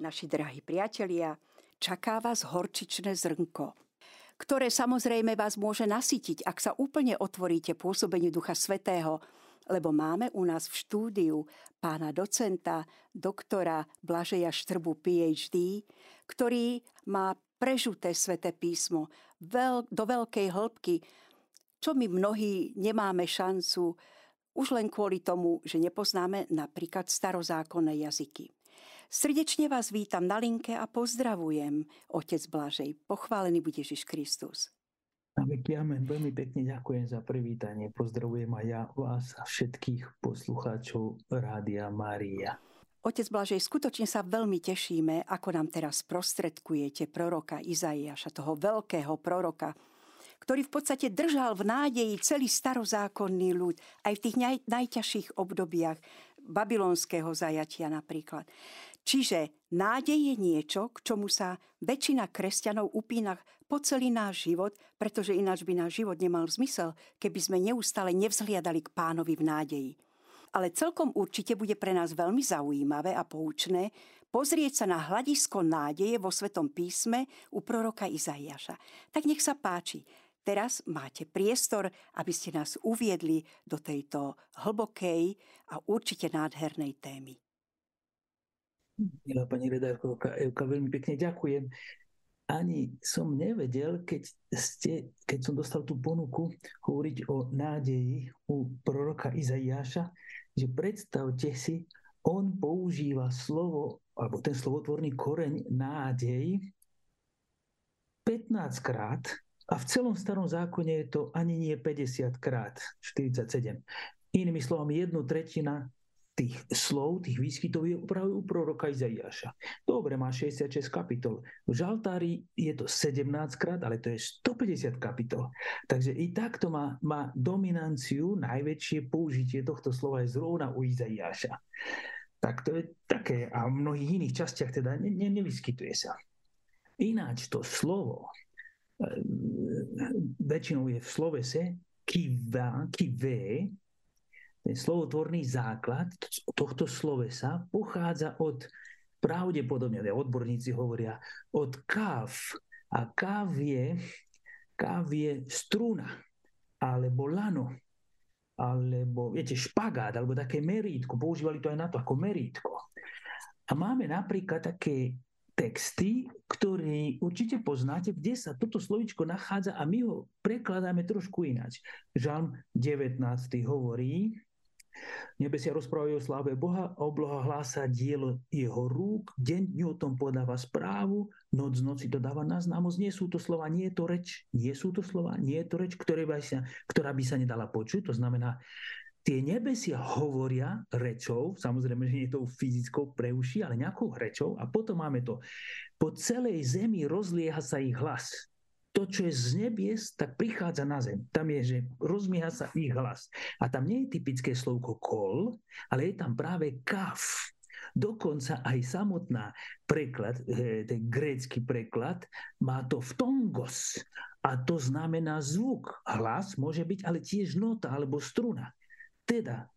naši drahí priatelia, čaká vás horčičné zrnko, ktoré samozrejme vás môže nasytiť, ak sa úplne otvoríte pôsobeniu Ducha Svetého, lebo máme u nás v štúdiu pána docenta, doktora Blažeja Štrbu PhD, ktorý má prežuté sveté písmo veľ, do veľkej hĺbky, čo my mnohí nemáme šancu už len kvôli tomu, že nepoznáme napríklad starozákonné jazyky. Srdečne vás vítam na linke a pozdravujem, otec Blažej. Pochválený bude Ježiš Kristus. Veky amen. Veľmi pekne ďakujem za privítanie. Pozdravujem aj ja vás a všetkých poslucháčov Rádia Mária. Otec Blažej, skutočne sa veľmi tešíme, ako nám teraz prostredkujete proroka Izaiáša, toho veľkého proroka, ktorý v podstate držal v nádeji celý starozákonný ľud, aj v tých naj, najťažších obdobiach babylonského zajatia napríklad. Čiže nádej je niečo, k čomu sa väčšina kresťanov upína po celý náš život, pretože ináč by náš život nemal zmysel, keby sme neustále nevzhliadali k pánovi v nádeji. Ale celkom určite bude pre nás veľmi zaujímavé a poučné pozrieť sa na hľadisko nádeje vo Svetom písme u proroka Izaiaša. Tak nech sa páči, Teraz máte priestor, aby ste nás uviedli do tejto hlbokej a určite nádhernej témy. Milá pani redárkovka Evka, veľmi pekne ďakujem. Ani som nevedel, keď, ste, keď som dostal tú ponuku hovoriť o nádeji u proroka Izaiáša, že predstavte si, on používa slovo, alebo ten slovotvorný koreň nádej 15 krát a v celom starom zákone je to ani nie 50 krát 47. Inými slovami, jednu tretina tých slov, tých výskytov je práve u proroka Izaiáša. Dobre, má 66 kapitol. V žaltári je to 17 krát, ale to je 150 kapitol. Takže i takto má, má dominanciu, najväčšie použitie tohto slova je zrovna u Izaiáša. Tak to je také a v mnohých iných častiach teda ne, ne, nevyskytuje sa. Ináč to slovo väčšinou je v slovese kiva, kivé, ten slovotvorný základ tohto slovesa pochádza od pravdepodobne, odborníci hovoria, od káv. A káv je, káv je struna, alebo lano, alebo viete, špagát, alebo také merítko. Používali to aj na to ako merítko. A máme napríklad také texty, ktorý určite poznáte, kde sa toto slovičko nachádza a my ho prekladáme trošku ináč. Žalm 19. hovorí, Nebesia rozprávajú o sláve Boha, obloha hlása dielo jeho rúk, deň dňu o tom podáva správu, noc noci to dáva na známosť. Nie sú to slova, nie je to reč, nie sú to slova, nie je to reč, ktoré by sa, ktorá by sa nedala počuť. To znamená, tie nebesia hovoria rečou, samozrejme, že nie je to fyzickou pre uši, ale nejakou rečou a potom máme to. Po celej zemi rozlieha sa ich hlas. To, čo je z nebies, tak prichádza na zem. Tam je, že rozmieha sa ich hlas. A tam nie je typické slovko kol, ale je tam práve kaf. Dokonca aj samotná preklad, eh, ten grécky preklad, má to v tongos. A to znamená zvuk. Hlas môže byť ale tiež nota alebo struna. Teda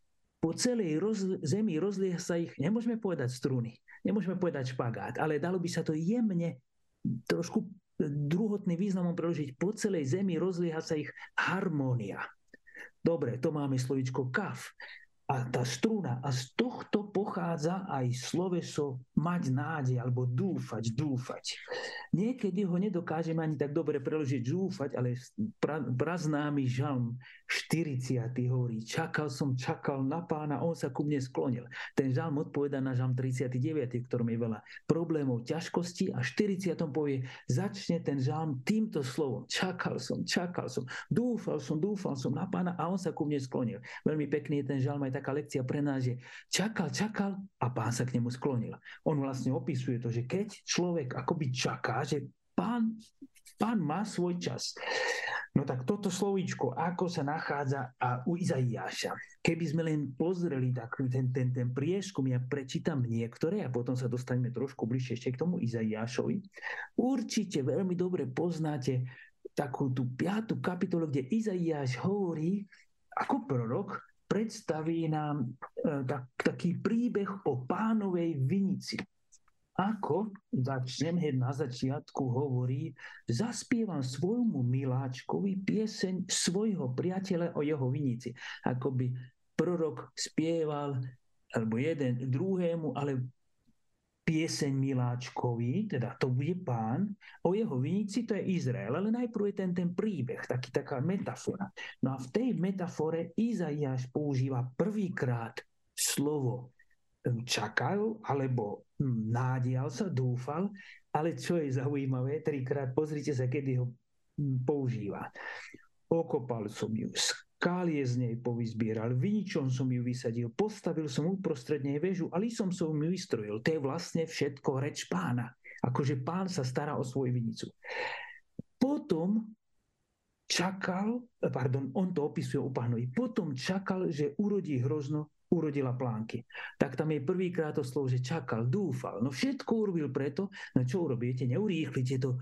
po celej roz, zemi rozlieha sa ich, nemôžeme povedať struny, nemôžeme povedať špagát, ale dalo by sa to jemne trošku druhotný významom preložiť. Po celej zemi rozlieha sa ich harmónia. Dobre, to máme slovičko kaf a tá struna. A z tohto pochádza aj sloveso mať nádej alebo dúfať, dúfať. Niekedy ho nedokážeme ani tak dobre preložiť dúfať, ale pra, praznámy žalm 40. hovorí, čakal som, čakal na pána, on sa ku mne sklonil. Ten žalm odpoveda na žalm 39, v ktorom je veľa problémov, ťažkostí a 40. povie, začne ten žalm týmto slovom, čakal som, čakal som, dúfal som, dúfal som na pána a on sa ku mne sklonil. Veľmi pekný je ten žalm aj taká lekcia pre nás, že čakal, čakal a pán sa k nemu sklonil. On vlastne opisuje to, že keď človek akoby čaká, že pán, pán má svoj čas. No tak toto slovíčko, ako sa nachádza a u Izaiáša. Keby sme len pozreli tak, ten, ten, ten prieskum, ja prečítam niektoré a potom sa dostaneme trošku bližšie ešte k tomu Izaiášovi. Určite veľmi dobre poznáte takú tú piatú kapitolu, kde Izaiáš hovorí ako prorok predstaví nám e, tak, taký príbeh o pánovej vinici. Ako začnem hneď na začiatku hovorí, zaspievam svojmu miláčkovi pieseň svojho priateľa o jeho vinici. Ako by prorok spieval alebo jeden druhému, ale pieseň miláčkovi, teda to bude pán, o jeho vinici to je Izrael, ale najprv je ten, ten príbeh, taký, taká metafora. No a v tej metafore Izaiáš používa prvýkrát slovo čakal, alebo nádial sa, dúfal, ale čo je zaujímavé, trikrát pozrite sa, kedy ho používa. Okopal som ju, skálie z nej povyzbieral, viničom som ju vysadil, postavil som uprostred nej väžu a lisom som ju vystrojil. To je vlastne všetko reč pána. Akože pán sa stará o svoju vinicu. Potom čakal, pardon, on to opisuje u pánovi, potom čakal, že urodí hrozno urodila plánky. Tak tam je prvýkrát to slovo, že čakal, dúfal. No všetko urobil preto, no čo urobíte? Neurýchlite to,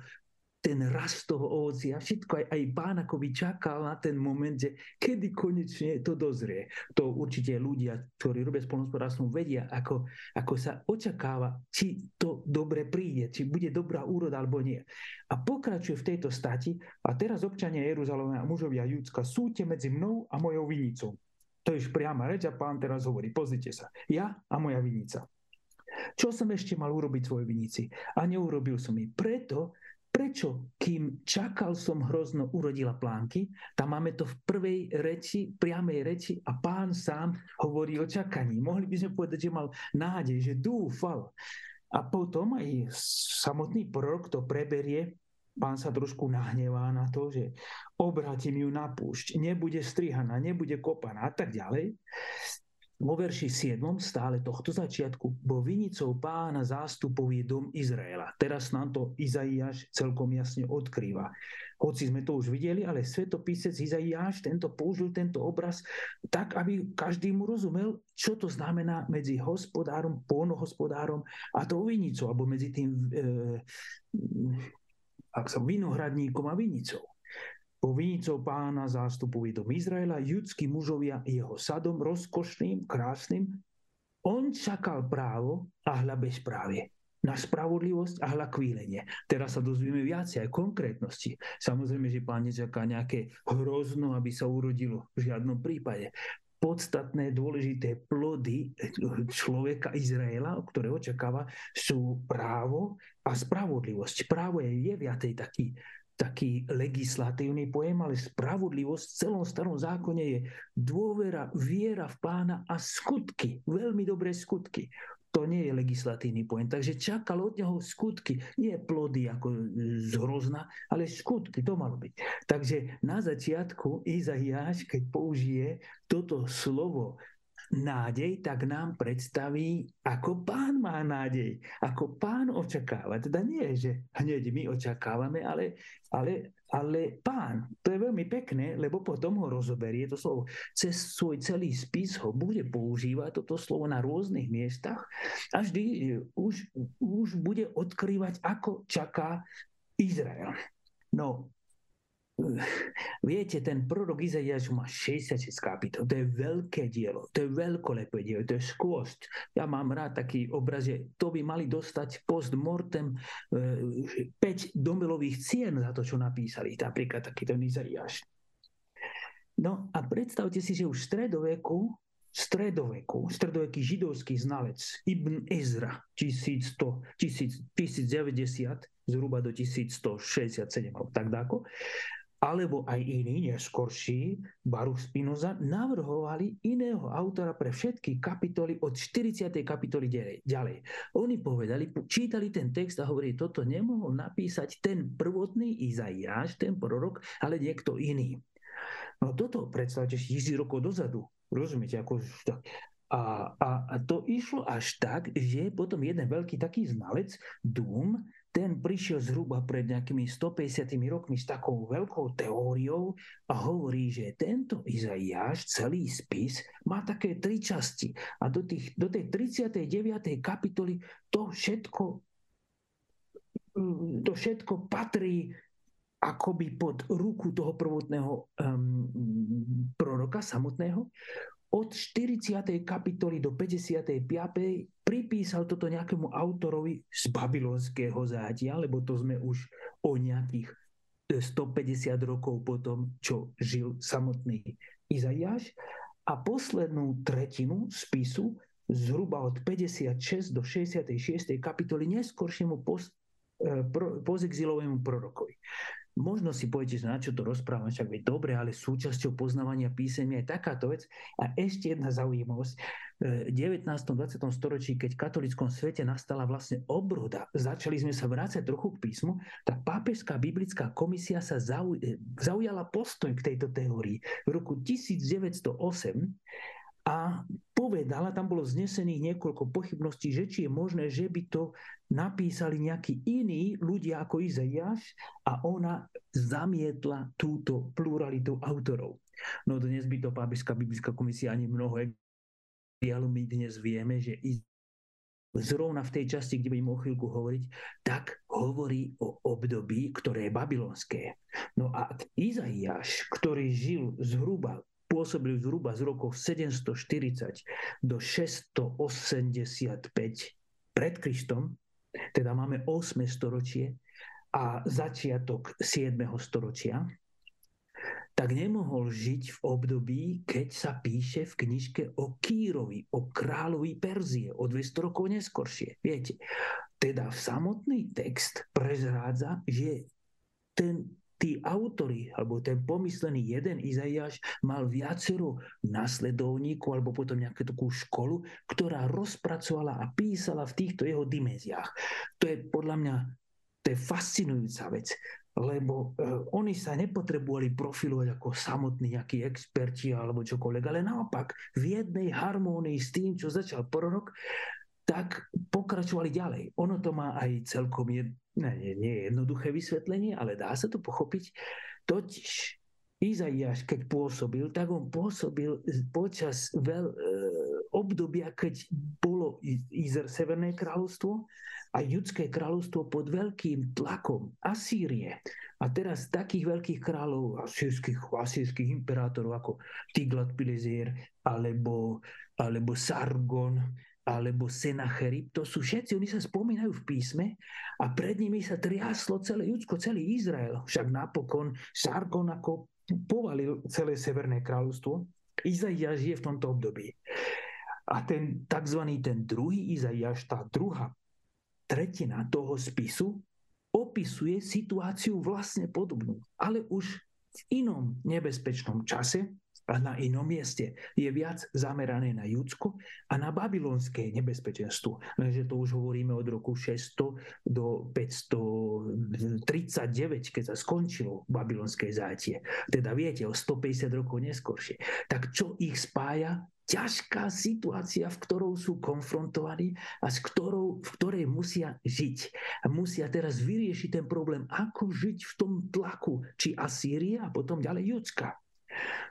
ten rast toho ovocia, všetko aj, aj pán akoby čakal na ten moment, že kedy konečne to dozrie. To určite ľudia, ktorí robia spolnospodárstvom, vedia, ako, ako sa očakáva, či to dobre príde, či bude dobrá úroda alebo nie. A pokračuje v tejto stati a teraz občania Jeruzalema a mužovia Judska súte medzi mnou a mojou vinicou. To je priama reč a pán teraz hovorí, pozrite sa, ja a moja vinica. Čo som ešte mal urobiť svojej vinici? A neurobil som ich. Preto, prečo, kým čakal som hrozno, urodila plánky, tam máme to v prvej reči, priamej reči a pán sám hovorí o čakaní. Mohli by sme povedať, že mal nádej, že dúfal. A potom aj samotný prorok to preberie pán sa trošku nahnevá na to, že obratím ju na púšť, nebude strihaná, nebude kopaná a tak ďalej. Vo verši 7. stále tohto začiatku, bo vinicou pána zástupov je dom Izraela. Teraz nám to Izaiáš celkom jasne odkrýva. Hoci sme to už videli, ale svetopisec Izaiáš tento použil tento obraz tak, aby každý mu rozumel, čo to znamená medzi hospodárom, pônohospodárom a tou vinicou, alebo medzi tým e, ak som vinohradníkom a vinicou. Po vinicou pána zástupu dom Izraela, judskí mužovia jeho sadom rozkošným, krásnym, on čakal právo a hľa bezprávie na spravodlivosť a hľa kvílenie. Teraz sa dozvieme viacej aj konkrétnosti. Samozrejme, že pán nečaká nejaké hrozno, aby sa urodilo v žiadnom prípade podstatné, dôležité plody človeka Izraela, ktoré očakáva, sú právo a spravodlivosť. Právo je, je viatej taký, taký legislatívny pojem, ale spravodlivosť v celom starom zákone je dôvera, viera v pána a skutky, veľmi dobré skutky to nie je legislatívny pojem. Takže čakal od neho skutky, nie plody ako z hrozna, ale skutky, to malo byť. Takže na začiatku Izaiáš, keď použije toto slovo nádej, tak nám predstaví, ako pán má nádej, ako pán očakáva. Teda nie, že hneď my očakávame, ale, ale, ale pán. To je veľmi pekné, lebo potom ho rozoberie to slovo. Cez svoj celý spis ho bude používať toto slovo na rôznych miestach a vždy e, už, už bude odkrývať, ako čaká Izrael. No, Viete, ten prorok Izaiáš má 66 kapitol. To je veľké dielo, to je veľkolepé dielo, to je skôsť. Ja mám rád taký obraz, že to by mali dostať post mortem 5 e, domelových cien za to, čo napísali. Napríklad takýto Izaiáš. No a predstavte si, že už v stredoveku stredoveku, stredoveký židovský znalec Ibn Ezra 1100, 1090 zhruba do 1167 alebo tak dáko, alebo aj iní, neskorší, Baruch Spinoza, navrhovali iného autora pre všetky kapitoly od 40. kapitoly ďalej. Oni povedali, čítali ten text a hovorili, toto nemohol napísať ten prvotný Izaiáš, ten prorok, ale niekto iný. No toto predstavte si tisíc rokov dozadu. Rozumiete? Ako, a, a, a to išlo až tak, že potom jeden veľký taký znalec, Dum, ten prišiel zhruba pred nejakými 150 rokmi s takou veľkou teóriou a hovorí, že tento Izaiáš, celý spis, má také tri časti. A do, tých, do tej 39. kapitoly to všetko, mm, to všetko patrí akoby pod ruku toho prvotného um, proroka samotného. Od 40. kapitoly do 55. pripísal toto nejakému autorovi z babylonského zátia, lebo to sme už o nejakých 150 rokov potom, čo žil samotný Izaiáš. A poslednú tretinu spisu, zhruba od 56 do 66. kapitoly, neskoršiemu post, e, pozexilovému prorokovi. Možno si poviete, že na čo to rozprávam, však veď dobre, ale súčasťou poznávania písemia je takáto vec. A ešte jedna zaujímavosť. V 19. 20. storočí, keď v katolickom svete nastala vlastne obroda, začali sme sa vrácať trochu k písmu, tak pápežská biblická komisia sa zaujala postoj k tejto teórii. V roku 1908 a povedala, tam bolo znesených niekoľko pochybností, že či je možné, že by to napísali nejakí iní ľudia ako Izaiáš a ona zamietla túto pluralitu autorov. No dnes by to Pápežská biblická komisia ani mnoho ale my dnes vieme, že zrovna v tej časti, kde budem o chvíľku hovoriť, tak hovorí o období, ktoré je babylonské. No a Izaiáš, ktorý žil zhruba pôsobil zhruba z rokov 740 do 685 pred Kristom, teda máme 8. storočie a začiatok 7. storočia, tak nemohol žiť v období, keď sa píše v knižke o Kýrovi, o kráľovi Perzie, o 200 rokov neskoršie. Viete, teda samotný text prezrádza, že ten tí autory, alebo ten pomyslený jeden Izaiáš mal viacero nasledovníkov, alebo potom nejakú takú školu, ktorá rozpracovala a písala v týchto jeho dimenziách. To je podľa mňa to je fascinujúca vec, lebo uh, oni sa nepotrebovali profilovať ako samotní nejakí experti alebo čokoľvek, ale naopak v jednej harmónii s tým, čo začal prorok, tak pokračovali ďalej. Ono to má aj celkom jed, nie, nie, nie jednoduché vysvetlenie, ale dá sa to pochopiť. Totiž Izaiáš, keď pôsobil, tak on pôsobil počas veľ, e, obdobia, keď bolo Izer Severné kráľovstvo a Judské kráľovstvo pod veľkým tlakom Asýrie. A teraz takých veľkých kráľov, asýrských, asýrských imperátorov ako Tiglat-Pileser alebo, alebo Sargon, alebo Senacherib, to sú všetci, oni sa spomínajú v písme a pred nimi sa triaslo celé Judsko, celý Izrael. Však napokon Sargon ako povalil celé Severné kráľovstvo. Izaiáš je v tomto období. A ten tzv. ten druhý Izaiáš, tá druhá tretina toho spisu, opisuje situáciu vlastne podobnú, ale už v inom nebezpečnom čase, a na inom mieste. Je viac zamerané na Judsko a na babylonské nebezpečenstvo. Lenže to už hovoríme od roku 600 do 539, keď sa skončilo babylonské zátie. Teda viete, o 150 rokov neskôršie. Tak čo ich spája? ťažká situácia, v ktorou sú konfrontovaní a s ktorou, v ktorej musia žiť. A musia teraz vyriešiť ten problém, ako žiť v tom tlaku, či Asýria a potom ďalej Judska.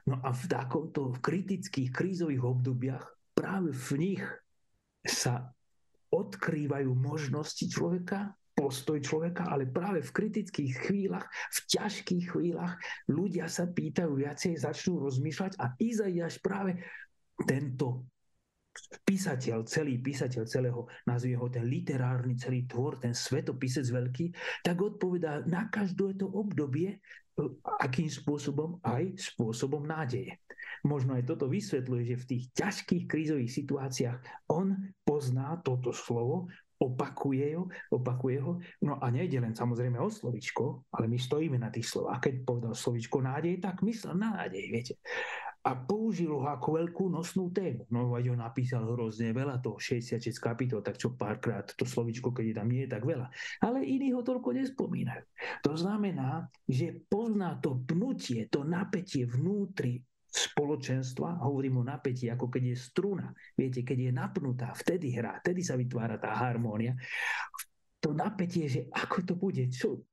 No a v takomto v kritických krízových obdobiach práve v nich sa odkrývajú možnosti človeka, postoj človeka, ale práve v kritických chvíľach, v ťažkých chvíľach ľudia sa pýtajú viacej, začnú rozmýšľať a Izaiáš práve tento písateľ, celý písateľ celého, nazvie ho ten literárny celý tvor, ten svetopisec veľký, tak odpovedá na každé to obdobie akým spôsobom? Aj spôsobom nádeje. Možno aj toto vysvetľuje, že v tých ťažkých krízových situáciách on pozná toto slovo, opakuje ho, opakuje ho. No a nejde len samozrejme o slovičko, ale my stojíme na tých slovách. Keď povedal slovičko nádej, tak myslel na nádej, viete a použil ho ako veľkú nosnú tému. No veď ho napísal hrozne veľa, to 66 kapitol, tak čo párkrát to slovičko, keď je tam nie je tak veľa. Ale iní ho toľko nespomínajú. To znamená, že pozná to pnutie, to napätie vnútri spoločenstva, hovorím o napätí, ako keď je struna. Viete, keď je napnutá, vtedy hrá, vtedy sa vytvára tá harmónia. To napätie, že ako to bude, čo,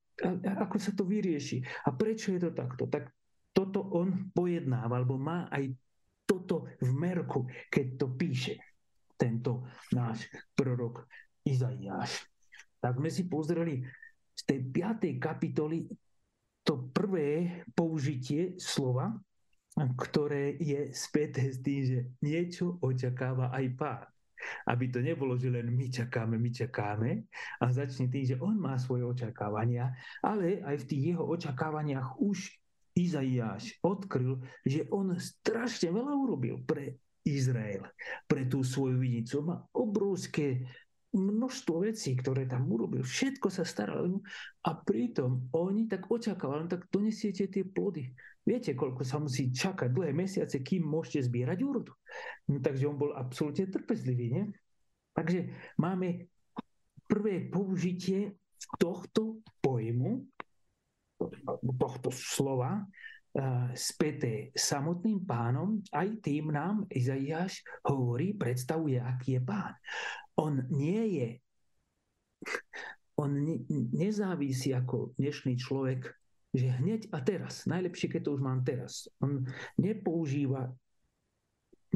ako sa to vyrieši a prečo je to takto. Tak toto on pojednáva, alebo má aj toto v merku, keď to píše tento náš prorok Izaiáš. Tak sme si pozreli z tej 5. kapitoly to prvé použitie slova ktoré je späté s tým, že niečo očakáva aj pán. Aby to nebolo, že len my čakáme, my čakáme a začne tým, že on má svoje očakávania, ale aj v tých jeho očakávaniach už Izaiáš odkryl, že on strašne veľa urobil pre Izrael, pre tú svoju vidnicu. Má obrovské množstvo vecí, ktoré tam urobil. Všetko sa staralo a pritom oni tak očakávali, tak donesiete tie plody. Viete, koľko sa musí čakať dlhé mesiace, kým môžete zbierať úrodu. No, takže on bol absolútne trpezlivý. Nie? Takže máme prvé použitie tohto pojmu, tohto slova, späté samotným pánom, aj tým nám Izaiáš hovorí, predstavuje, aký je pán on nie je, on ne, nezávisí ako dnešný človek, že hneď a teraz, najlepšie, keď to už mám teraz. On nepoužíva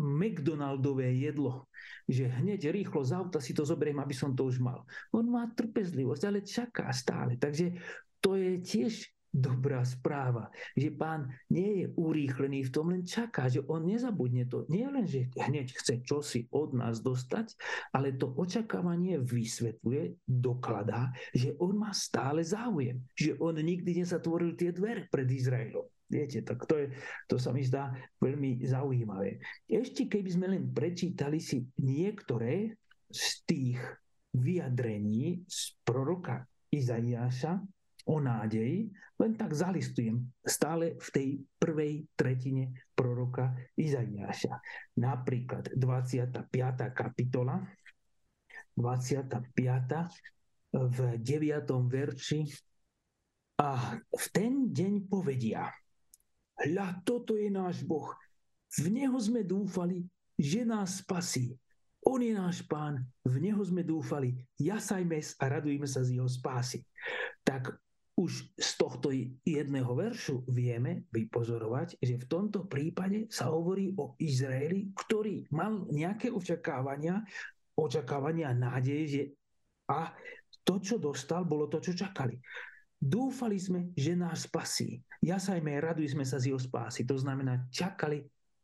McDonaldové jedlo, že hneď rýchlo z auta si to zoberiem, aby som to už mal. On má trpezlivosť, ale čaká stále. Takže to je tiež dobrá správa, že pán nie je urýchlený v tom, len čaká, že on nezabudne to. Nie len, že hneď chce čosi od nás dostať, ale to očakávanie vysvetľuje, dokladá, že on má stále záujem, že on nikdy nezatvoril tie dvere pred Izraelom. Viete, tak to, je, to sa mi zdá veľmi zaujímavé. Ešte keby sme len prečítali si niektoré z tých vyjadrení z proroka Izaiáša, o nádeji, len tak zalistujem stále v tej prvej tretine proroka Izaiáša. Napríklad 25. kapitola, 25. v 9. verši a v ten deň povedia, hľa, toto je náš Boh, v Neho sme dúfali, že nás spasí. On je náš pán, v Neho sme dúfali, jasajme a radujme sa z Jeho spásy. Tak už z tohto jedného veršu vieme vypozorovať, že v tomto prípade sa hovorí o Izraeli, ktorý mal nejaké očakávania, očakávania nádeje, že a to, čo dostal, bolo to, čo čakali. Dúfali sme, že nás spasí. Jasajme, radujme sa z jeho spásy. To znamená, čakali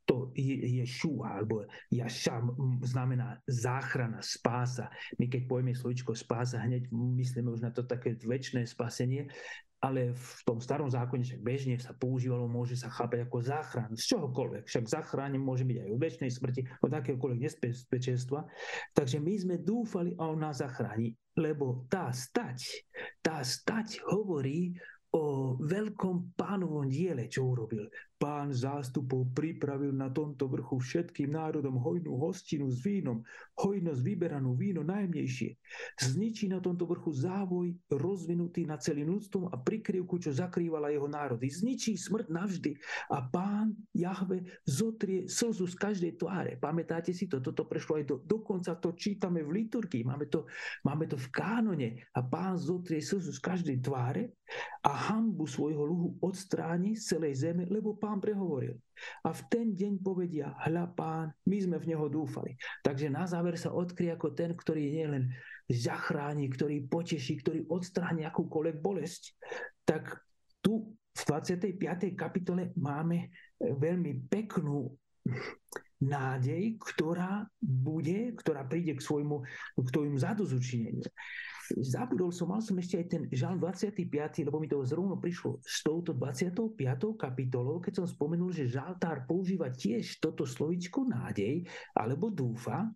to Ješua alebo Jašam znamená záchrana, spása. My keď pojme slovičko spása, hneď myslíme už na to také väčšie spasenie, ale v tom starom zákone však bežne sa používalo, môže sa chápať ako záchran, z čohokoľvek. Však záchráne môže byť aj od väčšnej smrti, od akéhokoľvek nebezpečenstva. Takže my sme dúfali a on nás zachráni, lebo tá stať, tá stať hovorí o veľkom pánovom diele, čo urobil. Pán zástupov pripravil na tomto vrchu všetkým národom hojnú hostinu s vínom, hojnosť vyberanú víno najjemnejšie. Zničí na tomto vrchu závoj rozvinutý na celým ľudstvom a prikryvku, čo zakrývala jeho národy. Zničí smrť navždy a pán Jahve zotrie slzu z každej tváre. Pamätáte si to? Toto prešlo aj do, dokonca to čítame v liturgii. Máme to, máme to v kánone a pán zotrie slzu z každej tváre a hambu svojho luhu odstráni z celej zeme, lebo pán pán prehovoril. A v ten deň povedia, hľa pán, my sme v neho dúfali. Takže na záver sa odkrie ako ten, ktorý nie len zachráni, ktorý poteší, ktorý odstráni akúkoľvek bolesť. Tak tu v 25. kapitole máme veľmi peknú nádej, ktorá bude, ktorá príde k svojmu, k tvojmu zadozučineniu zabudol som, mal som ešte aj ten žalm 25, lebo mi to zrovna prišlo s touto 25. kapitolou, keď som spomenul, že žaltár používa tiež toto slovičko nádej alebo dúfa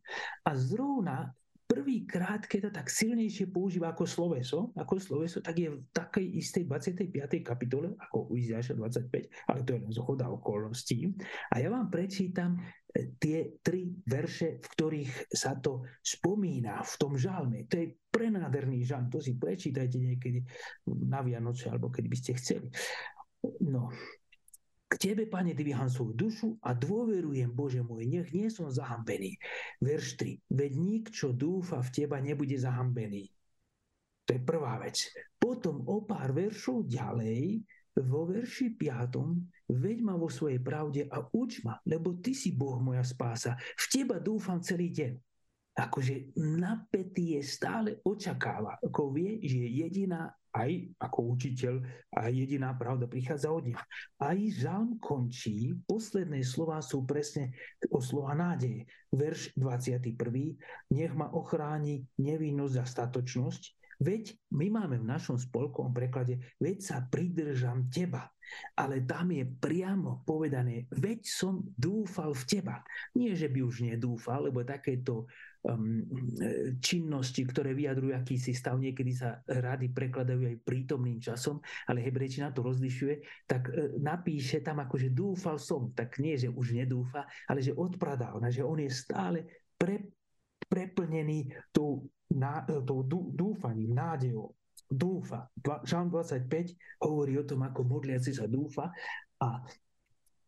a zrovna prvýkrát, keď to tak silnejšie používa ako sloveso, ako sloveso, tak je v takej istej 25. kapitole, ako u Izajaša 25, ale to je len zochoda okolností. A ja vám prečítam e, tie tri verše, v ktorých sa to spomína v tom žalme. To je prenádherný žalm, to si prečítajte niekedy na Vianoce, alebo keď by ste chceli. No, k Tebe, Pane, dvíham svoju dušu a dôverujem, Bože môj, nech nie som zahambený. Verš 3. Veď nik, čo dúfa v Teba, nebude zahambený. To je prvá vec. Potom o pár veršov ďalej, vo verši 5. Veď ma vo svojej pravde a uč ma, lebo Ty si Boh moja spása. V Teba dúfam celý deň. Akože napätý je stále očakáva, ako vie, že jediná aj ako učiteľ a jediná pravda prichádza od neho. Aj žalm končí, posledné slova sú presne o slova nádeje. Verš 21. Nech ma ochráni nevinnosť a statočnosť, veď my máme v našom spolkovom preklade, veď sa pridržam teba. Ale tam je priamo povedané, veď som dúfal v teba. Nie, že by už nedúfal, lebo takéto činnosti, ktoré vyjadrujú akýsi stav, niekedy sa rady prekladajú aj prítomným časom, ale hebrejčina to rozlišuje, tak uh, napíše tam ako, že dúfal som, tak nie, že už nedúfa, ale že odpradal, že on je stále pre, preplnený tou, ná, tou dúfaním, nádejou. Dúfa. Žalm 25 hovorí o tom, ako modliaci sa dúfa a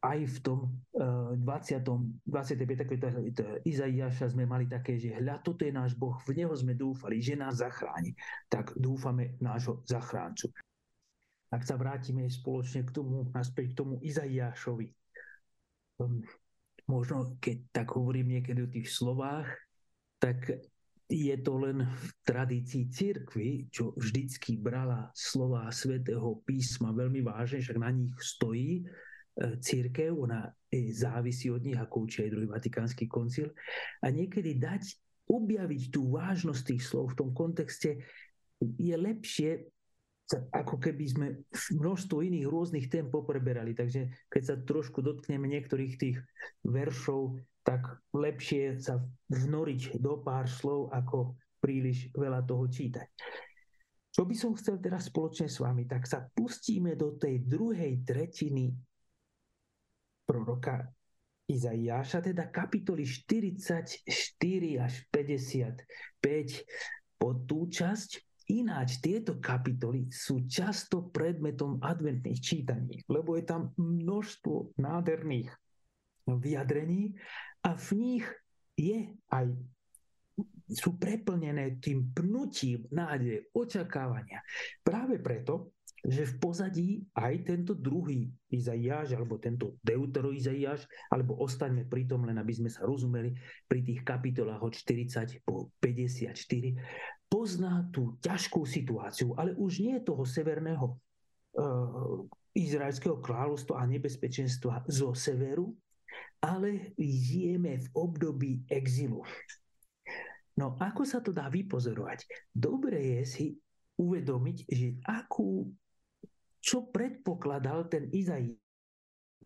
aj v tom uh, 20. 25. Izaiáša sme mali také, že hľa, toto je náš Boh, v Neho sme dúfali, že nás zachráni. Tak dúfame nášho zachráncu. Ak sa vrátime spoločne k tomu, naspäť k tomu Izaiášovi. Um, možno keď tak hovorím niekedy o tých slovách, tak je to len v tradícii církvy, čo vždycky brala slova svätého písma veľmi vážne, však na nich stojí, církev, ona závisí od nich, ako učí aj druhý vatikánsky koncil. A niekedy dať, objaviť tú vážnosť tých slov v tom kontexte je lepšie, ako keby sme množstvo iných rôznych tém popreberali. Takže keď sa trošku dotkneme niektorých tých veršov, tak lepšie sa vnoriť do pár slov, ako príliš veľa toho čítať. Čo by som chcel teraz spoločne s vami, tak sa pustíme do tej druhej tretiny proroka Izaiáša, teda kapitoly 44 až 55 po tú časť. Ináč tieto kapitoly sú často predmetom adventných čítaní, lebo je tam množstvo nádherných vyjadrení a v nich je aj sú preplnené tým pnutím nádeje, očakávania. Práve preto že v pozadí aj tento druhý Izaiáš, alebo tento Deutero Izaiáš, alebo ostaňme pri tom, len aby sme sa rozumeli, pri tých kapitolách od 40 po 54, pozná tú ťažkú situáciu, ale už nie toho severného uh, izraelského kráľovstva a nebezpečenstva zo severu, ale žijeme v období exilu. No ako sa to dá vypozorovať? Dobre je si uvedomiť, že akú čo predpokladal ten Izai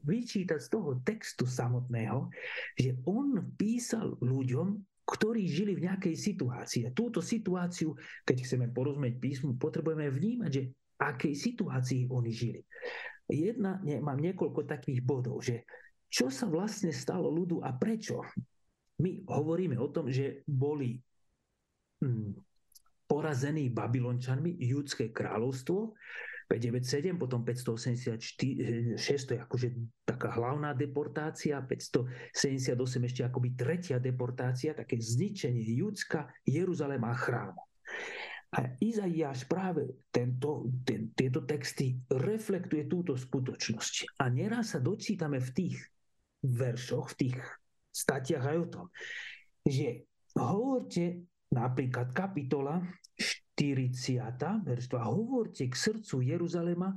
vyčítať z toho textu samotného, že on písal ľuďom, ktorí žili v nejakej situácii. A túto situáciu, keď chceme porozumieť písmu, potrebujeme vnímať, že akej situácii oni žili. Jedna, ne, mám niekoľko takých bodov, že čo sa vlastne stalo ľudu a prečo. My hovoríme o tom, že boli hm, porazení Babylončanmi, judské kráľovstvo, 597, potom 586, to je akože taká hlavná deportácia, 578 ešte akoby tretia deportácia, také zničenie Judska, Jeruzalema a chrámu. A Izaiáš práve tento, ten, tieto texty reflektuje túto skutočnosť. A neraz sa dočítame v tých veršoch, v tých statiach aj o tom, že hovorte napríklad kapitola 40. verš 2. Hovorte k srdcu Jeruzalema,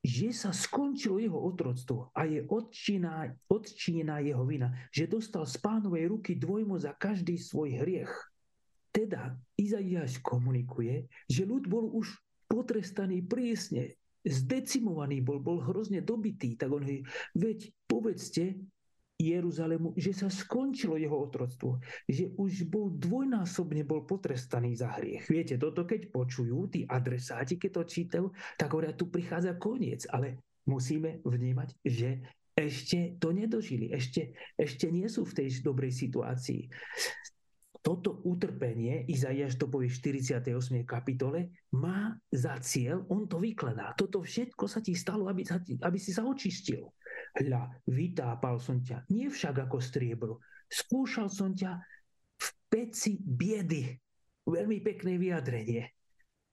že sa skončilo jeho otroctvo a je odčinená, odčinená jeho vina, že dostal z pánovej ruky dvojmo za každý svoj hriech. Teda Izaiáš komunikuje, že ľud bol už potrestaný prísne, zdecimovaný bol, bol hrozne dobitý. Tak on hovorí, veď povedzte, Jeruzalému, že sa skončilo jeho otroctvo, že už bol dvojnásobne bol potrestaný za hriech. Viete, toto keď počujú tí adresáti, keď to čítajú, tak hovoria, tu prichádza koniec, ale musíme vnímať, že ešte to nedožili, ešte, ešte nie sú v tej dobrej situácii. Toto utrpenie, Izaiáš to povie v 48. kapitole, má za cieľ, on to vykladá. Toto všetko sa ti stalo, aby, aby si sa očistil. Hľa, vytápal som ťa, nie však ako striebro. Skúšal som ťa v peci biedy. Veľmi pekné vyjadrenie.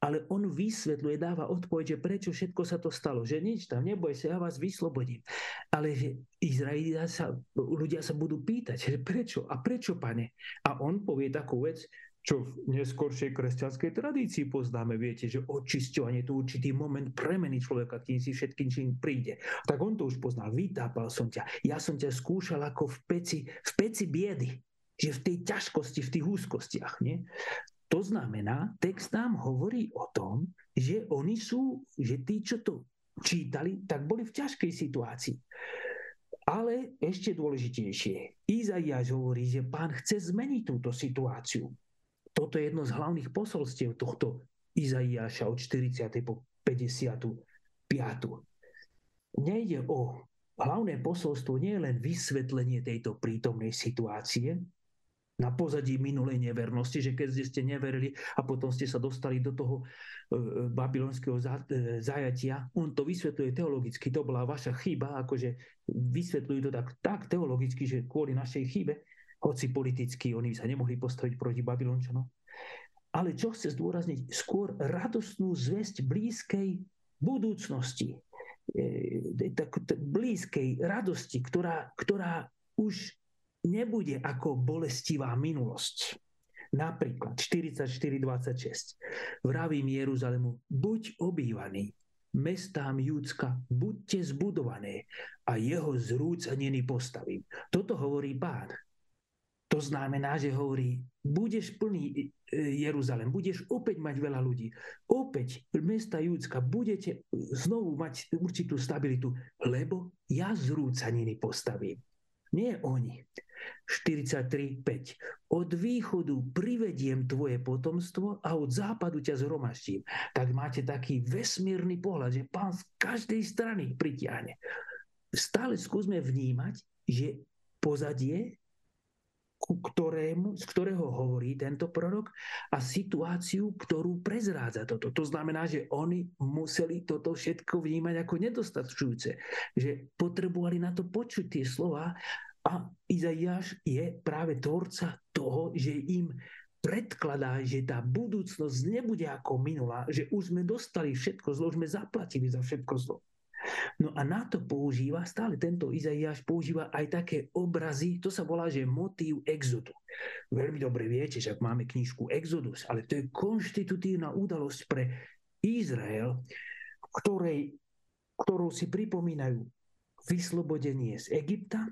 Ale on vysvetľuje, dáva odpoveď, že prečo všetko sa to stalo. Že nič tam, neboj sa, ja vás vyslobodím. Ale že Izraelita sa, ľudia sa budú pýtať, že prečo a prečo, pane? A on povie takú vec, čo v neskoršej kresťanskej tradícii poznáme, viete, že očisťovanie to určitý moment premeny človeka, kým si všetkým čím príde. Tak on to už poznal, vytápal som ťa, ja som ťa skúšal ako v peci, v peci biedy, že v tej ťažkosti, v tých úzkostiach. Nie? To znamená, text nám hovorí o tom, že oni sú, že tí, čo to čítali, tak boli v ťažkej situácii. Ale ešte dôležitejšie, Izaiáš hovorí, že pán chce zmeniť túto situáciu. Toto je jedno z hlavných posolstiev tohto Izaiáša od 40. po 55. Nejde o hlavné posolstvo nie je len vysvetlenie tejto prítomnej situácie, na pozadí minulej nevernosti, že keď ste neverili a potom ste sa dostali do toho e, babylonského e, zajatia, on to vysvetľuje teologicky, to bola vaša chyba, akože vysvetľujú to tak, tak teologicky, že kvôli našej chybe hoci politicky oni sa nemohli postaviť proti Babylončanom. Ale čo chce zdôrazniť? Skôr radostnú zväzť blízkej budúcnosti, e, tak, tak blízkej radosti, ktorá, ktorá už nebude ako bolestivá minulosť. Napríklad 44.26. Vravím Jeruzalemu, buď obývaný, mestám Júdska, buďte zbudované a jeho zrúcaniny postavím. Toto hovorí pán. To znamená, že hovorí, budeš plný e, Jeruzalem, budeš opäť mať veľa ľudí. Opäť mesta Júdska budete znovu mať určitú stabilitu, lebo ja zrúcaniny postavím. Nie oni. 43.5. Od východu privediem tvoje potomstvo a od západu ťa zhromaždím. Tak máte taký vesmírny pohľad, že pán z každej strany pritiahne. Stále skúsme vnímať, že pozadie ku ktorému, z ktorého hovorí tento prorok a situáciu, ktorú prezrádza toto. To znamená, že oni museli toto všetko vnímať ako nedostačujúce, že potrebovali na to počuť tie slova a Izaiáš je práve tvorca toho, že im predkladá, že tá budúcnosť nebude ako minulá, že už sme dostali všetko zlo, už sme zaplatili za všetko zlo. No a na to používa, stále tento Izaiáš používa aj také obrazy, to sa volá, že motív exodu. Veľmi dobre viete, že máme knižku Exodus, ale to je konštitutívna udalosť pre Izrael, ktorej, ktorú si pripomínajú vyslobodenie z Egypta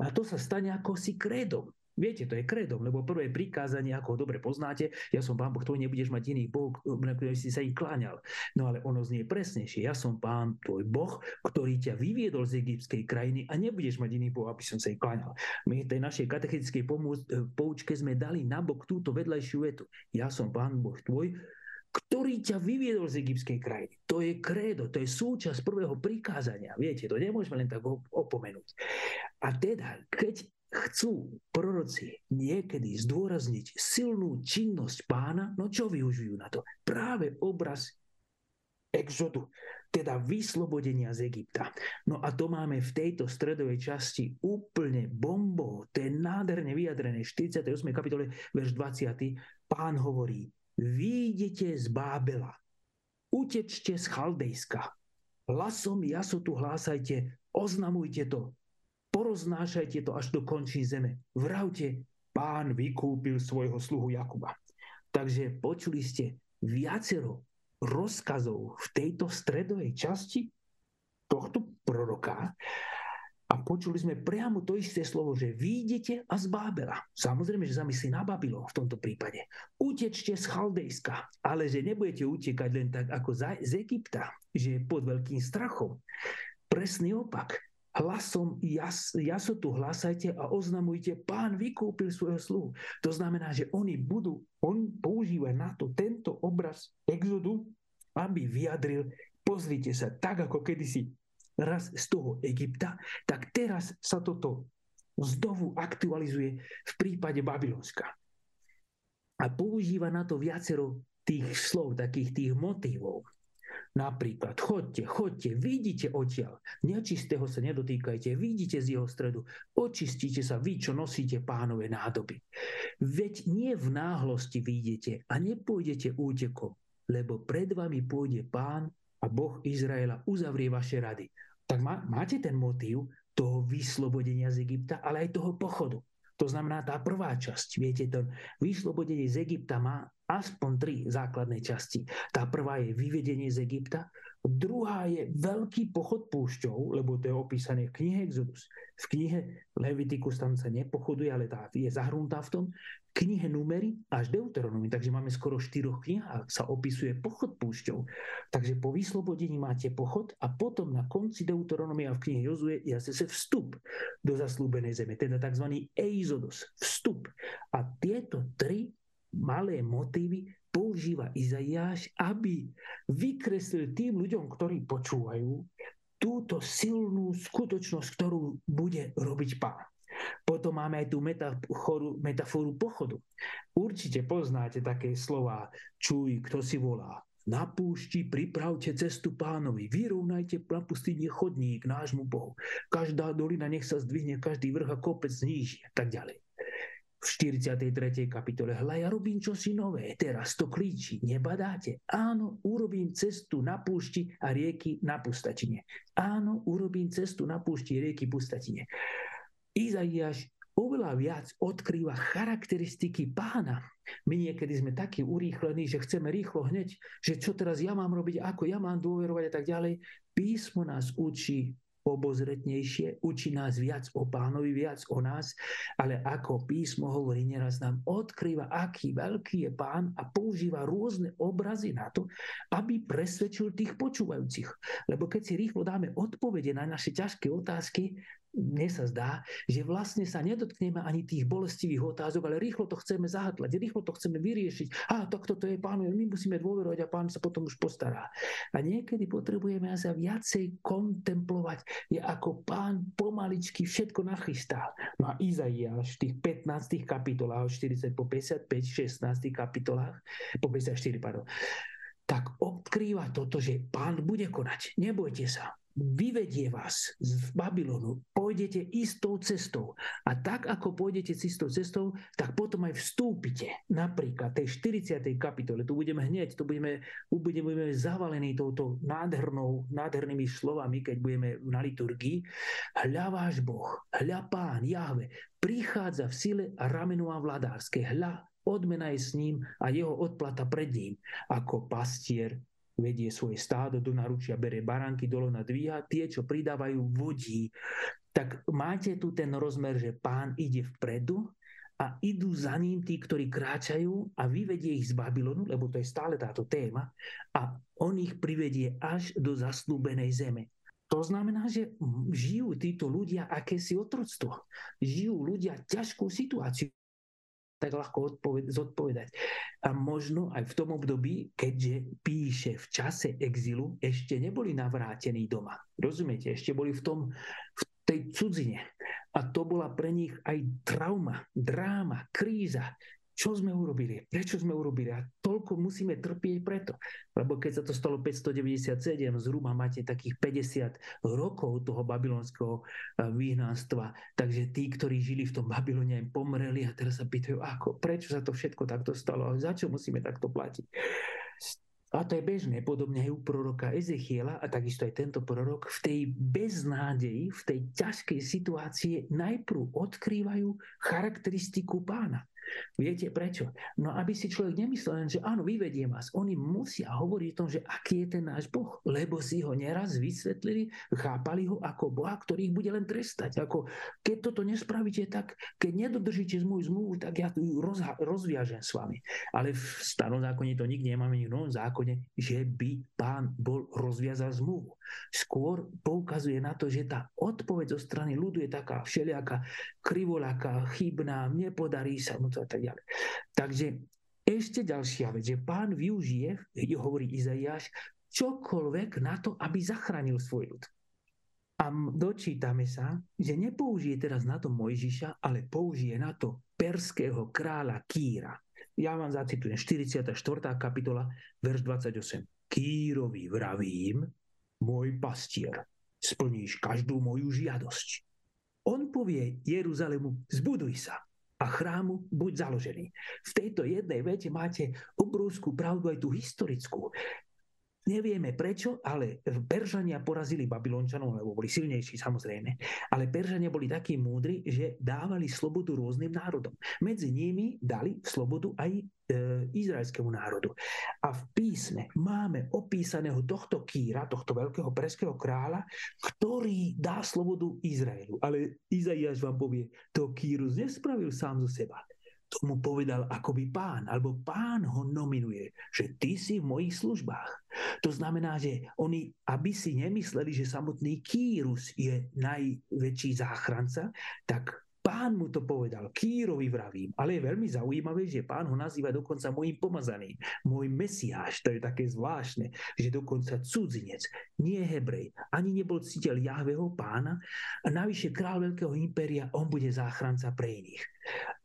a to sa stane ako si krédom. Viete, to je kredom, lebo prvé prikázanie, ako ho dobre poznáte, ja som pán Boh, tvoj nebudeš mať iných boh, na ktorých si sa ich kláňal. No ale ono znie presnejšie. Ja som pán tvoj Boh, ktorý ťa vyviedol z egyptskej krajiny a nebudeš mať iný boh, aby som sa ich kláňal. My tej našej katechetickej e, poučke sme dali nabok túto vedľajšiu vetu. Ja som pán Boh tvoj, ktorý ťa vyviedol z egyptskej krajiny. To je krédo, to je súčasť prvého prikázania. Viete, to nemôžeme len tak opomenúť. A teda, keď chcú proroci niekedy zdôrazniť silnú činnosť pána, no čo využijú na to? Práve obraz exodu, teda vyslobodenia z Egypta. No a to máme v tejto stredovej časti úplne bombo, to je nádherne vyjadrené. V 48. kapitole, verš 20. Pán hovorí, výjdete z Bábela, utečte z Chaldejska, hlasom jasotu hlásajte, oznamujte to, poroznášajte to až do končí zeme. Vravte, pán vykúpil svojho sluhu Jakuba. Takže počuli ste viacero rozkazov v tejto stredovej časti tohto proroka a počuli sme priamo to isté slovo, že výjdete a z Bábela. Samozrejme, že zamyslí na Babylon v tomto prípade. Utečte z Chaldejska, ale že nebudete utekať len tak ako z Egypta, že je pod veľkým strachom. Presný opak hlasom jas, jasotu hlasajte a oznamujte, pán vykúpil svojho sluhu. To znamená, že oni budú, on používa na to tento obraz exodu, aby vyjadril, pozrite sa, tak ako kedysi raz z toho Egypta, tak teraz sa toto znovu aktualizuje v prípade Babylonska. A používa na to viacero tých slov, takých tých motívov. Napríklad, chodte, chodte, vidíte odtiaľ, nečistého sa nedotýkajte, vidíte z jeho stredu, očistíte sa vy, čo nosíte pánové nádoby. Veď nie v náhlosti vidíte a nepôjdete útekom, lebo pred vami pôjde pán a Boh Izraela uzavrie vaše rady. Tak má, máte ten motív toho vyslobodenia z Egypta, ale aj toho pochodu. To znamená tá prvá časť. Viete, to vyslobodenie z Egypta má aspoň tri základné časti. Tá prvá je vyvedenie z Egypta, druhá je veľký pochod púšťou, lebo to je opísané v knihe Exodus. V knihe Leviticus tam sa nepochoduje, ale tá je zahrnutá v tom knihe Numery až Deuteronomy, takže máme skoro štyroch knihách, sa opisuje pochod púšťou. Takže po vyslobodení máte pochod a potom na konci Deuteronomia v knihe Jozue je zase vstup do zaslúbenej zeme, teda tzv. Eizodos, vstup. A tieto tri malé motívy používa Izaiáš, aby vykreslil tým ľuďom, ktorí počúvajú, túto silnú skutočnosť, ktorú bude robiť pán. Potom máme aj tú metaforu, metaforu pochodu. Určite poznáte také slova, čuj, kto si volá. Na púšti pripravte cestu pánovi, vyrovnajte na pustine chodník nášmu Bohu. Každá dolina nech sa zdvihne, každý vrch a kopec zníži a tak ďalej. V 43. kapitole Hľa, ja robím čosi nové, teraz to klíči, nebadáte? Áno, urobím cestu na púšti a rieky na pustatine. Áno, urobím cestu na púšti a rieky pustatine. Izaiáš oveľa viac odkrýva charakteristiky pána. My niekedy sme takí urýchlení, že chceme rýchlo hneď, že čo teraz ja mám robiť, ako ja mám dôverovať a tak ďalej. Písmo nás učí obozretnejšie, učí nás viac o pánovi, viac o nás, ale ako písmo hovorí, neraz nám odkrýva, aký veľký je pán a používa rôzne obrazy na to, aby presvedčil tých počúvajúcich. Lebo keď si rýchlo dáme odpovede na naše ťažké otázky, mne sa zdá, že vlastne sa nedotkneme ani tých bolestivých otázok, ale rýchlo to chceme zahatlať, rýchlo to chceme vyriešiť. A takto to je pánovi, my musíme dôverovať a pán sa potom už postará. A niekedy potrebujeme sa viacej kontemplovať, je ako pán pomaličky všetko nachystal. No a Izaiáš v tých 15 kapitolách, 40 po 55, 16 kapitolách, po 54, pardon, tak odkrýva toto, že pán bude konať. Nebojte sa vyvedie vás z Babylonu, pôjdete istou cestou. A tak, ako pôjdete istou cestou, tak potom aj vstúpite. Napríklad tej 40. kapitole, tu budeme hneď, tu budeme, budeme, zavalení touto nádhernou, nádhernými slovami, keď budeme na liturgii. Hľa váš Boh, hľa Pán, Jahve, prichádza v sile a ramenu a vladárske. Hľa, odmena je s ním a jeho odplata pred ním, ako pastier vedie svoje stádo do naručia, bere baránky, dolona dvíha, tie, čo pridávajú vodí. Tak máte tu ten rozmer, že pán ide vpredu a idú za ním tí, ktorí kráčajú a vyvedie ich z Babylonu, lebo to je stále táto téma, a on ich privedie až do zaslúbenej zeme. To znamená, že žijú títo ľudia akési otroctvo. Žijú ľudia ťažkú situáciu tak ľahko odpoved- zodpovedať. A možno aj v tom období, keďže píše v čase exilu, ešte neboli navrátení doma. Rozumiete? Ešte boli v tom, v tej cudzine. A to bola pre nich aj trauma, dráma, kríza, čo sme urobili, prečo sme urobili a toľko musíme trpieť preto. Lebo keď sa to stalo 597, zhruba máte takých 50 rokov toho babylonského eh, vyhnanstva, takže tí, ktorí žili v tom Babylone, im pomreli a teraz sa pýtajú, ako, prečo sa to všetko takto stalo a za čo musíme takto platiť. A to je bežné, podobne aj u proroka Ezechiela a takisto aj tento prorok v tej beznádeji, v tej ťažkej situácii najprv odkrývajú charakteristiku pána. Viete prečo? No aby si človek nemyslel len, že áno, vyvedie vás. Oni musia hovoriť o tom, že aký je ten náš Boh, lebo si ho neraz vysvetlili, chápali ho ako Boha, ktorý ich bude len trestať. Ako, keď toto nespravíte, tak keď nedodržíte môj zmluvu, tak ja ju rozha- rozviažem s vami. Ale v starom zákone to nikde nemáme, v novom zákone, že by pán bol rozviazal zmluvu. Skôr poukazuje na to, že tá odpoveď zo strany ľudu je taká všelijaká krivolaká, chybná, nepodarí sa mu to a tak ďalej. Takže ešte ďalšia vec, že pán využije, hovorí Izaiáš, čokoľvek na to, aby zachránil svoj ľud. A dočítame sa, že nepoužije teraz na to Mojžiša, ale použije na to perského kráľa Kýra. Ja vám zacitujem 44. kapitola, verš 28. Kýrovi vravím, môj pastier, splníš každú moju žiadosť. On povie Jeruzalému, zbuduj sa a chrámu buď založený. V tejto jednej vete máte obrovskú pravdu aj tú historickú. Nevieme prečo, ale Peržania porazili Babylončanov, lebo boli silnejší samozrejme. Ale Peržania boli takí múdri, že dávali slobodu rôznym národom. Medzi nimi dali slobodu aj e, izraelskému národu. A v písme máme opísaného tohto Kýra, tohto veľkého perského kráľa, ktorý dá slobodu Izraelu. Ale Izaiáš vám povie, to Kýrus nespravil sám zo seba to mu povedal akoby pán, alebo pán ho nominuje, že ty si v mojich službách. To znamená, že oni, aby si nemysleli, že samotný Kýrus je najväčší záchranca, tak Pán mu to povedal, Kýrovi vravím, ale je veľmi zaujímavé, že pán ho nazýva dokonca môjim pomazaným, môj mesiáš, to je také zvláštne, že dokonca cudzinec, nie Hebrej, ani nebol citeľ Jahveho pána a navyše král veľkého impéria, on bude záchranca pre iných.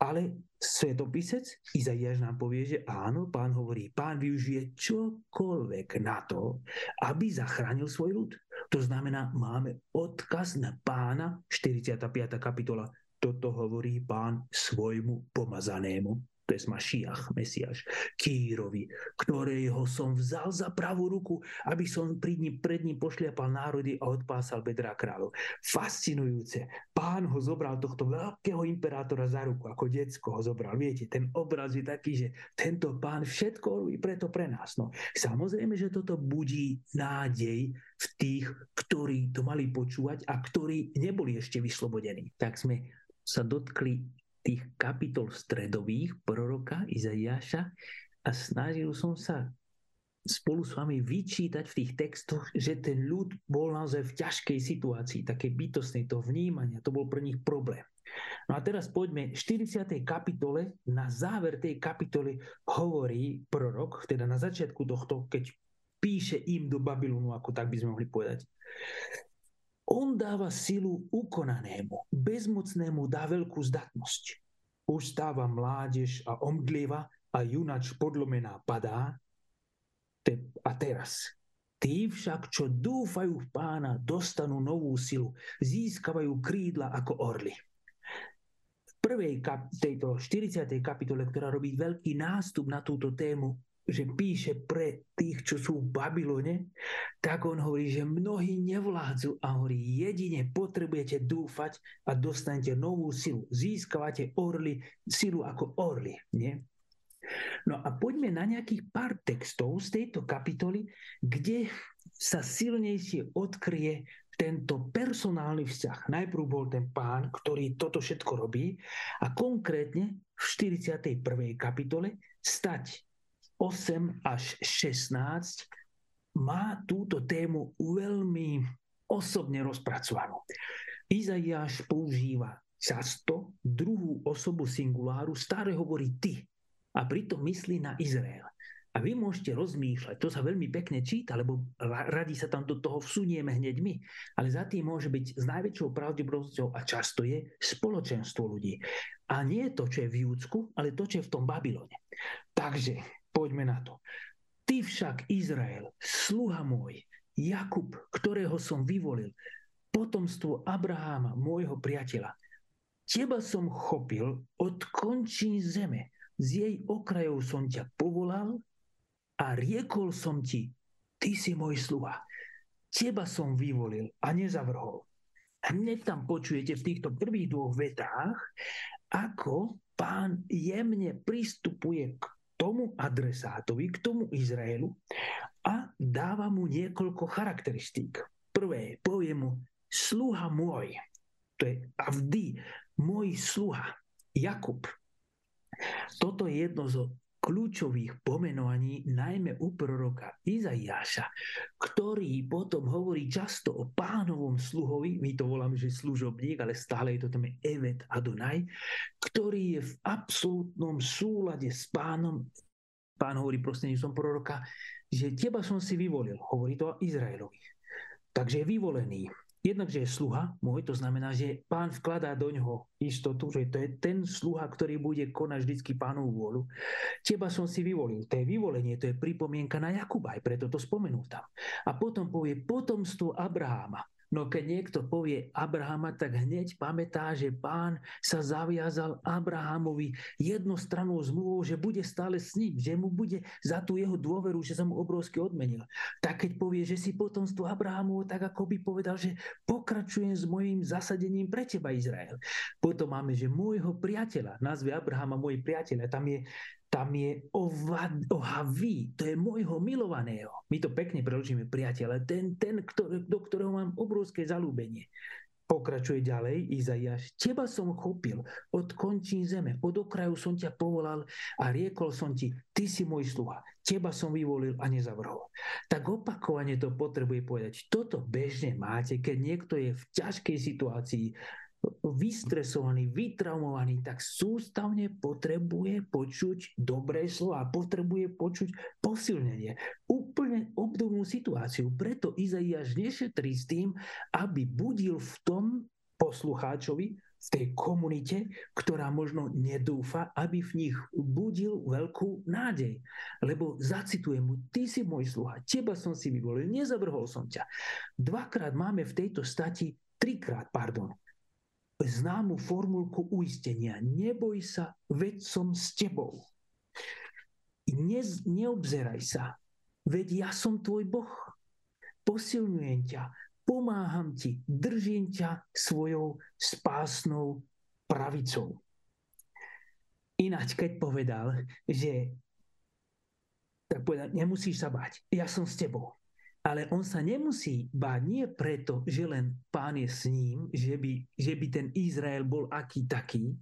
Ale svetopisec Izaiáš nám povie, že áno, pán hovorí, pán využije čokoľvek na to, aby zachránil svoj ľud. To znamená, máme odkaz na pána, 45. kapitola toto hovorí pán svojmu pomazanému, to je Mašiach, Mesiaš, Kýrovi, ktorého som vzal za pravú ruku, aby som pred ním, pred ním pošliapal národy a odpásal bedra kráľov. Fascinujúce. Pán ho zobral tohto veľkého imperátora za ruku, ako decko ho zobral. Viete, ten obraz je taký, že tento pán všetko robí preto pre nás. No, samozrejme, že toto budí nádej v tých, ktorí to mali počúvať a ktorí neboli ešte vyslobodení. Tak sme sa dotkli tých kapitol stredových proroka Izaiáša a snažil som sa spolu s vami vyčítať v tých textoch, že ten ľud bol naozaj v ťažkej situácii, také bytostnej to vnímania, to bol pre nich problém. No a teraz poďme, v 40. kapitole, na záver tej kapitoly hovorí prorok, teda na začiatku tohto, keď píše im do Babylonu, ako tak by sme mohli povedať. On dáva silu ukonanému, bezmocnému dá veľkú zdatnosť. Ustáva mládež a omdlieva a junač podlomená padá. A teraz, tí však, čo dúfajú v pána, dostanú novú silu, získavajú krídla ako orly. V prvej kap- tejto 40. kapitole, ktorá robí veľký nástup na túto tému, že píše pre tých, čo sú v Babylone, tak on hovorí, že mnohí nevládzu a hovorí, jedine potrebujete dúfať a dostanete novú silu. Získavate orly, silu ako orly. Nie? No a poďme na nejakých pár textov z tejto kapitoly, kde sa silnejšie odkrie tento personálny vzťah. Najprv bol ten pán, ktorý toto všetko robí a konkrétne v 41. kapitole stať 8 až 16 má túto tému veľmi osobne rozpracovanú. Izaiáš používa často druhú osobu singuláru, stále hovorí ty a pritom myslí na Izrael. A vy môžete rozmýšľať, to sa veľmi pekne číta, lebo radi sa tam do toho vsunieme hneď my, ale za tým môže byť s najväčšou pravdepodobnosťou a často je spoločenstvo ľudí. A nie to, čo je v Júdsku, ale to, čo je v tom Babylone. Takže Poďme na to. Ty však, Izrael, sluha môj, Jakub, ktorého som vyvolil, potomstvo Abraháma, môjho priateľa. Teba som chopil od končín zeme, z jej okrajov som ťa povolal a riekol som ti, ty si môj sluha. Teba som vyvolil a nezavrhol. Hneď tam počujete v týchto prvých dvoch vetách, ako pán jemne pristupuje k tomu adresátovi, k tomu Izraelu a dáva mu niekoľko charakteristík. Prvé, povie mu, sluha môj, to je Avdy, môj sluha, Jakub. Toto je jedno zo kľúčových pomenovaní najmä u proroka Izaiáša, ktorý potom hovorí často o pánovom sluhovi, my to voláme, že služobník, ale stále je to tam Evet Adonai, ktorý je v absolútnom súlade s pánom. Pán hovorí prostredníctvom proroka, že teba som si vyvolil, hovorí to Izraelovi. Takže je vyvolený, Jednak, že je sluha môj, to znamená, že pán vkladá do ňoho istotu, že to je ten sluha, ktorý bude konať vždycky pánovú vôľu. Teba som si vyvolil. To je vyvolenie, to je pripomienka na Jakuba, aj preto to spomenul tam. A potom povie potomstvo Abraháma. No keď niekto povie Abrahama, tak hneď pamätá, že pán sa zaviazal Abrahamovi jednostrannou zmluvou, že bude stále s ním, že mu bude za tú jeho dôveru, že sa mu obrovsky odmenil. Tak keď povie, že si potomstvo Abrahamovo, tak ako by povedal, že pokračujem s mojim zasadením pre teba, Izrael. Potom máme, že môjho priateľa, nazve Abrahama môj priateľ, tam je tam je ohavý, to je môjho milovaného. My to pekne preložíme, priateľe, ten, ten ktorý, do ktorého mám obrovské zalúbenie. Pokračuje ďalej Izaiáš. Teba som chopil od končín zeme, od okraju som ťa povolal a riekol som ti, ty si môj sluha, teba som vyvolil a nezavrhol. Tak opakovane to potrebuje povedať. Toto bežne máte, keď niekto je v ťažkej situácii, vystresovaný, vytraumovaný, tak sústavne potrebuje počuť dobré slova, potrebuje počuť posilnenie. Úplne obdobnú situáciu. Preto Izaiáš nešetrí s tým, aby budil v tom poslucháčovi, v tej komunite, ktorá možno nedúfa, aby v nich budil veľkú nádej. Lebo zacitujem mu, ty si môj sluha, teba som si vyvolil, nezavrhol som ťa. Dvakrát máme v tejto stati, trikrát, pardon, známu formulku uistenia. Neboj sa, veď som s tebou. Ne, neobzeraj sa, veď ja som tvoj Boh. Posilňujem ťa, pomáham ti, držím ťa svojou spásnou pravicou. Ináč, keď povedal, že tak povedal, nemusíš sa bať, ja som s tebou. Ale on sa nemusí báť nie preto, že len pán je s ním, že by, že by ten Izrael bol aký taký,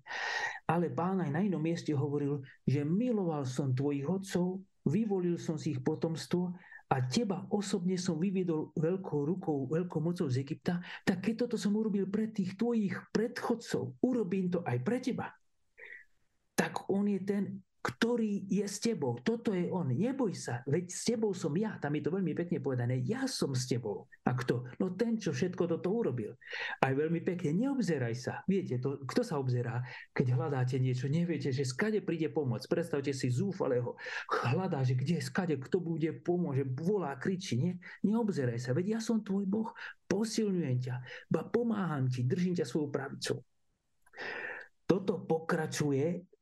ale pán aj na inom mieste hovoril, že miloval som tvojich otcov, vyvolil som si ich potomstvo a teba osobne som vyviedol veľkou rukou, veľkou mocou z Egypta, tak keď toto som urobil pre tých tvojich predchodcov, urobím to aj pre teba. Tak on je ten ktorý je s tebou. Toto je on. Neboj sa, veď s tebou som ja. Tam je to veľmi pekne povedané. Ja som s tebou. A kto? No ten, čo všetko toto urobil. Aj veľmi pekne. Neobzeraj sa. Viete, to, kto sa obzerá, keď hľadáte niečo? Neviete, že skade príde pomoc. Predstavte si zúfalého. Hľadá, že kde, skade, kto bude pomôže, volá, kričí. Nie? Neobzeraj sa. Veď ja som tvoj Boh. Posilňujem ťa. Ba pomáham ti. Držím ťa svojou pravicou. Toto pokračuje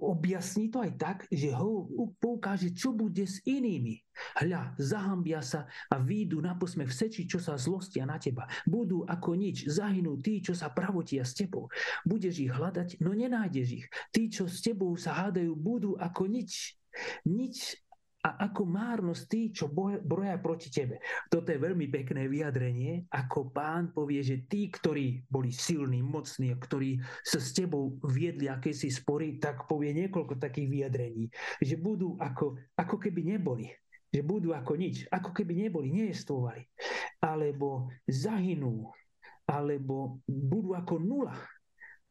objasní to aj tak, že ho poukáže, čo bude s inými. Hľa, zahambia sa a výjdu na posmech vseči, čo sa zlostia na teba. Budú ako nič, zahynú tí, čo sa pravotia s tebou. Budeš ich hľadať, no nenájdeš ich. Tí, čo s tebou sa hádajú, budú ako nič. Nič a ako márnosť tí, čo broja proti tebe. Toto je veľmi pekné vyjadrenie, ako pán povie, že tí, ktorí boli silní, mocní, ktorí sa s tebou viedli akési spory, tak povie niekoľko takých vyjadrení, že budú ako, ako keby neboli, že budú ako nič, ako keby neboli, nejestvovali, alebo zahynú, alebo budú ako nula.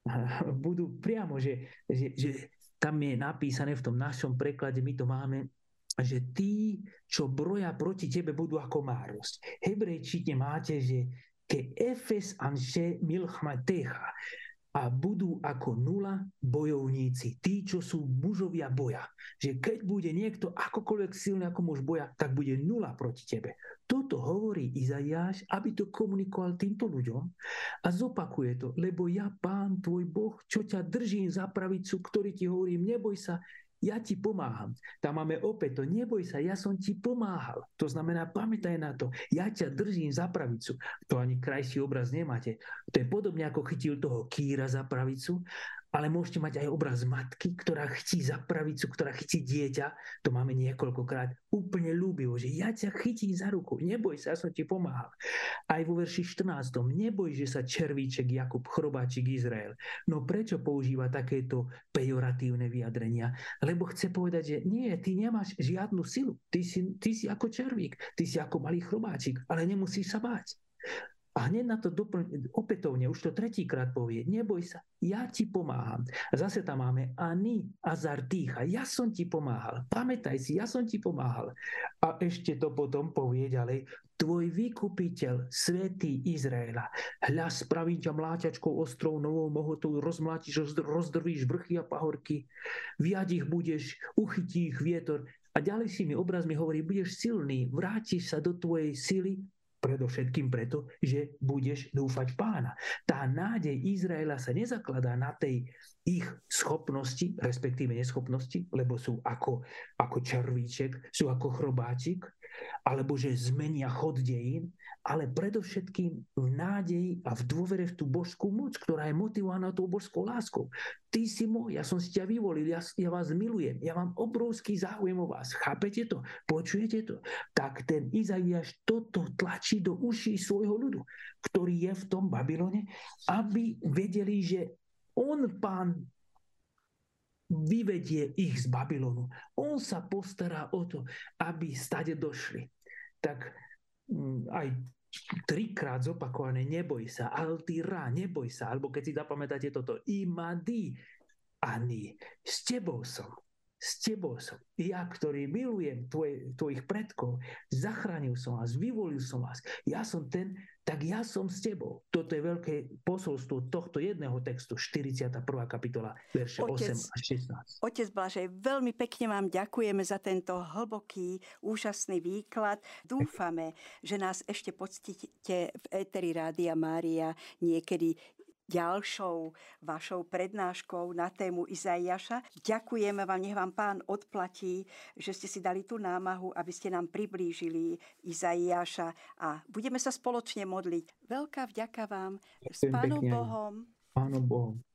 Budú priamo, že, že, že tam je napísané v tom našom preklade, my to máme, že tí, čo broja proti tebe, budú ako márosť. Hebrejčine máte, že ke efes anše milchmatecha a budú ako nula bojovníci, tí, čo sú mužovia boja. Že keď bude niekto akokoľvek silný ako muž boja, tak bude nula proti tebe. Toto hovorí Izaiáš, aby to komunikoval týmto ľuďom a zopakuje to, lebo ja, pán tvoj Boh, čo ťa držím za pravicu, ktorý ti hovorím, neboj sa, ja ti pomáham. Tam máme opäť to, neboj sa, ja som ti pomáhal. To znamená, pamätaj na to, ja ťa držím za pravicu. To ani krajší obraz nemáte. To je podobne ako chytil toho kýra za pravicu ale môžete mať aj obraz matky, ktorá chci za pravicu, ktorá chci dieťa, to máme niekoľkokrát, úplne ľúbivo, že ja ťa chytím za ruku, neboj sa, ja som ti pomáhal. Aj vo verši 14. Neboj, že sa červíček Jakub, chrobáčik Izrael. No prečo používa takéto pejoratívne vyjadrenia? Lebo chce povedať, že nie, ty nemáš žiadnu silu, ty si, ty si ako červík, ty si ako malý chrobáčik, ale nemusíš sa báť. A hneď na to doplň, opätovne, už to tretíkrát povie, neboj sa, ja ti pomáham. A zase tam máme ani azartícha, ja som ti pomáhal. Pamätaj si, ja som ti pomáhal. A ešte to potom povie ďalej, tvoj vykupiteľ, svätý Izraela. Hľa, spravím ťa mláťačkou ostrou novou mohotou, rozmlátiš, rozdrvíš vrchy a pahorky, viať ich budeš, uchytí ich vietor. A ďalej si mi obraz mi hovorí, budeš silný, vrátiš sa do tvojej sily Predovšetkým preto, že budeš dúfať pána. Tá nádej Izraela sa nezakladá na tej ich schopnosti, respektíve neschopnosti, lebo sú ako, ako červíček, sú ako chrobáčik, alebo že zmenia chod dejín, ale predovšetkým v nádeji a v dôvere v tú božskú moc, ktorá je motivovaná tou božskou láskou. Ty si môj, ja som si ťa vyvolil, ja, ja vás milujem, ja mám obrovský záujem o vás. Chápete to? Počujete to? Tak ten Izaiáš toto tlačí do uší svojho ľudu, ktorý je v tom Babylone, aby vedeli, že on, pán, vyvedie ich z Babylonu. On sa postará o to, aby stade došli. Tak mm, aj trikrát zopakované neboj sa, altira, neboj sa, alebo keď si zapamätáte toto, imadi, ani, s tebou som s tebou som. Ja, ktorý milujem tvoje, tvojich predkov, zachránil som vás, vyvolil som vás. Ja som ten, tak ja som s tebou. Toto je veľké posolstvo tohto jedného textu, 41. kapitola, verše otec, 8 a 16. Otec Blažej, veľmi pekne vám ďakujeme za tento hlboký, úžasný výklad. Dúfame, že nás ešte poctíte v Eteri Rádia Mária niekedy ďalšou vašou prednáškou na tému Izaiaša. Ďakujeme vám, nech vám pán odplatí, že ste si dali tú námahu, aby ste nám priblížili Izaiaša a budeme sa spoločne modliť. Veľká vďaka vám. S Pánom Bohom. Pánom Bohom.